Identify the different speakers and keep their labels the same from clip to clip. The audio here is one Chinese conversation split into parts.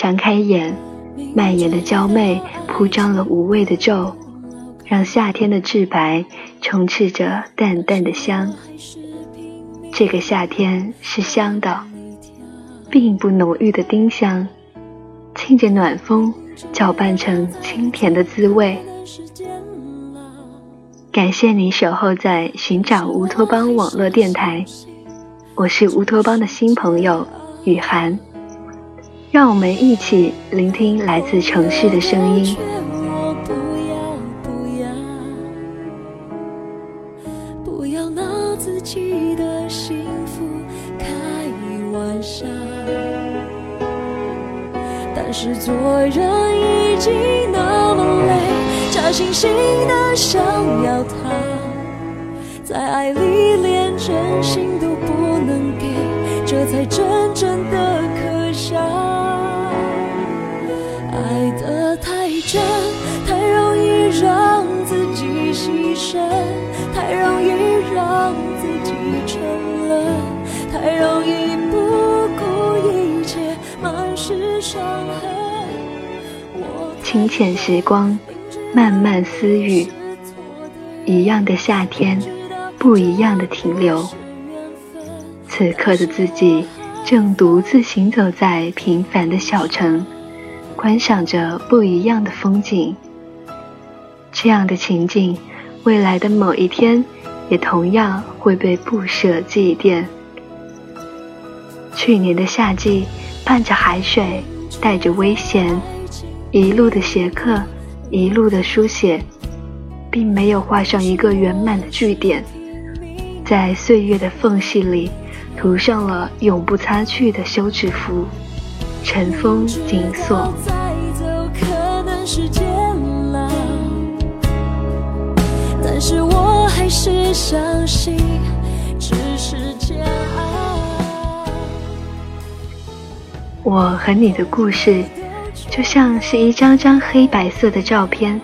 Speaker 1: 张开眼，蔓延的娇媚铺张了无味的皱，让夏天的至白充斥着淡淡的香。这个夏天是香的，并不浓郁的丁香，沁着暖风，搅拌成清甜的滋味。感谢你守候在寻找乌托邦网络电台，我是乌托邦的新朋友雨涵，让我们一起聆听来自城市的声音。
Speaker 2: 不要拿自己的幸福开玩笑，但是做人已经那么累，假惺惺的想要他，在爱里连真心都不能给，这才真
Speaker 1: 浅时光，慢慢私语，一样的夏天，不一样的停留。此刻的自己，正独自行走在平凡的小城，观赏着不一样的风景。这样的情景，未来的某一天，也同样会被不舍祭奠。去年的夏季，伴着海水，带着危险，一路的写课，一路的书写，并没有画上一个圆满的句点，在岁月的缝隙里，涂上了永不擦去的休止符，尘封紧锁。
Speaker 2: 再走可能是煎熬，但是我还是相信，只是煎熬。
Speaker 1: 我和你的故事，就像是一张张黑白色的照片。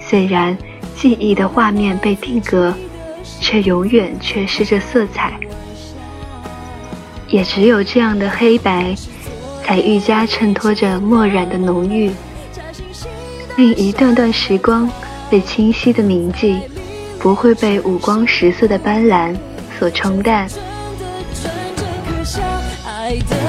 Speaker 1: 虽然记忆的画面被定格，却永远缺失着色彩。也只有这样的黑白，才愈加衬托着墨染的浓郁，令一段段时光被清晰的铭记，不会被五光十色的斑斓所冲淡。
Speaker 2: 爱得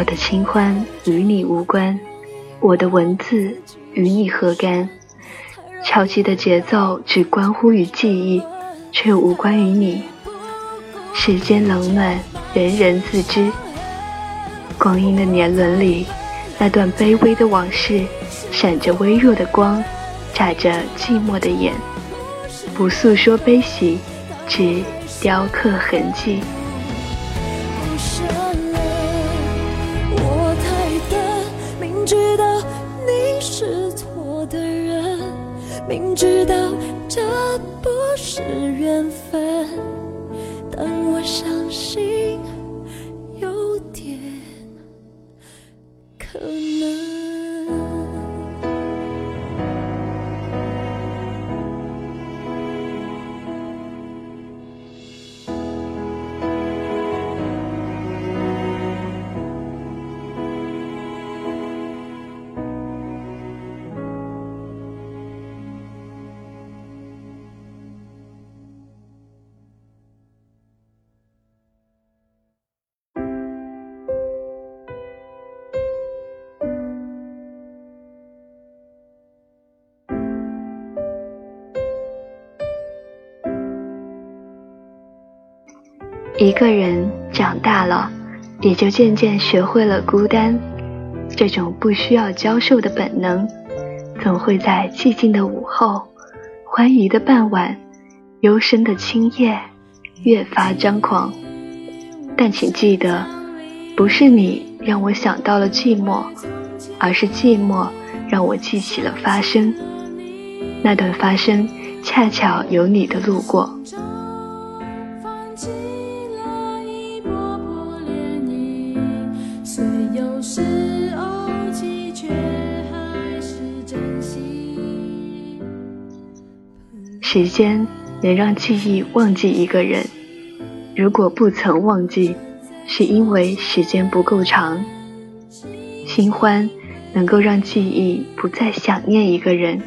Speaker 2: 我的
Speaker 1: 清欢与你无关，我的文字与你何干？敲击的节奏只关乎于记忆，却无关于你。世间冷暖，人人自知。光阴的年轮里，那段卑微的往事，闪着微弱的光，眨着寂寞的眼，不诉说悲喜，只雕刻痕迹。
Speaker 2: 明知道这不是缘分，但我相信
Speaker 1: 一个人长大了，也就渐渐学会了孤单。这种不需要教授的本能，总会在寂静的午后、欢愉的傍晚、幽深的青夜，越发张狂。但请记得，不是你让我想到了寂寞，而是寂寞让我记起了发生。那段发生，恰巧有你的路过。时间能让记忆忘记一个人，如果不曾忘记，是因为时间不够长。新欢能够让记忆不再想念一个人，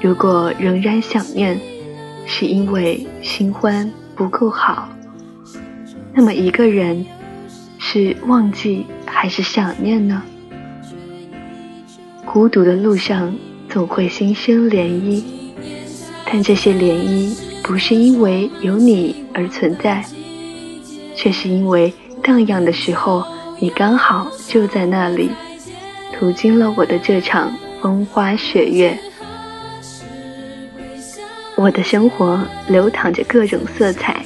Speaker 1: 如果仍然想念，是因为新欢不够好。那么一个人是忘记还是想念呢？孤独的路上总会心生涟漪。但这些涟漪不是因为有你而存在，却是因为荡漾的时候，你刚好就在那里，途经了我的这场风花雪月。我的生活流淌着各种色彩，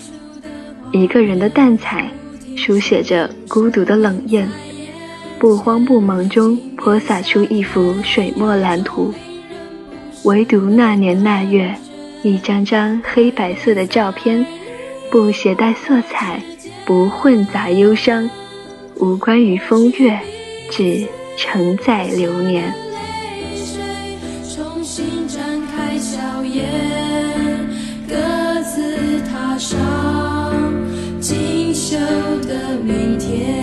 Speaker 1: 一个人的淡彩，书写着孤独的冷艳，不慌不忙中泼洒出一幅水墨蓝图。唯独那年那月。一张张黑白色的照片，不携带色彩，不混杂忧伤，无关于风月，只承载流年。各自踏上锦绣的明天。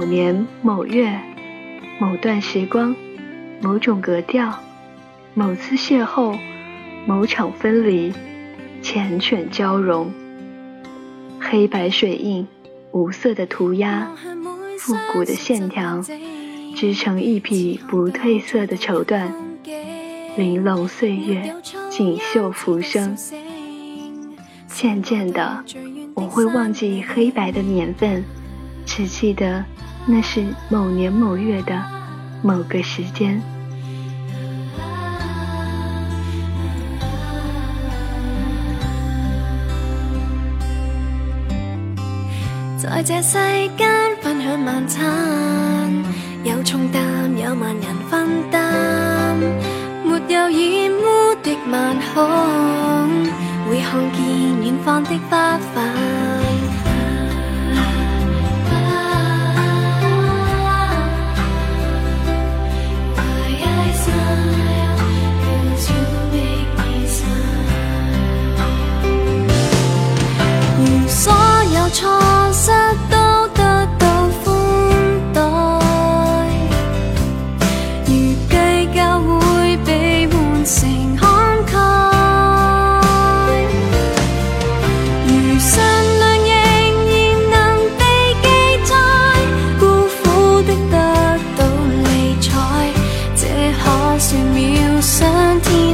Speaker 1: 某年某月，某段时光，某种格调，某次邂逅，某场分离，缱绻交融。黑白水印，无色的涂鸦，复古的线条，织成一匹不褪色的绸缎。玲珑岁月，锦绣浮生。渐渐的，我会忘记黑白的年份，只记得。那是某年某月的某个时间。
Speaker 2: 在这世间分享晚餐，有重担有万人分担，没有染污的晚空，会看见远方的花瓣。错失都得到宽待如计较会被换成慷慨如信良仍然能被记载孤苦的得到理睬这可算妙想天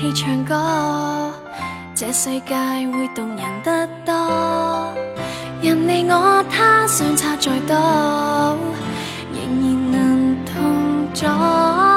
Speaker 2: 起唱歌，这世界会动人得多。任你我他相差再多，仍然能同在。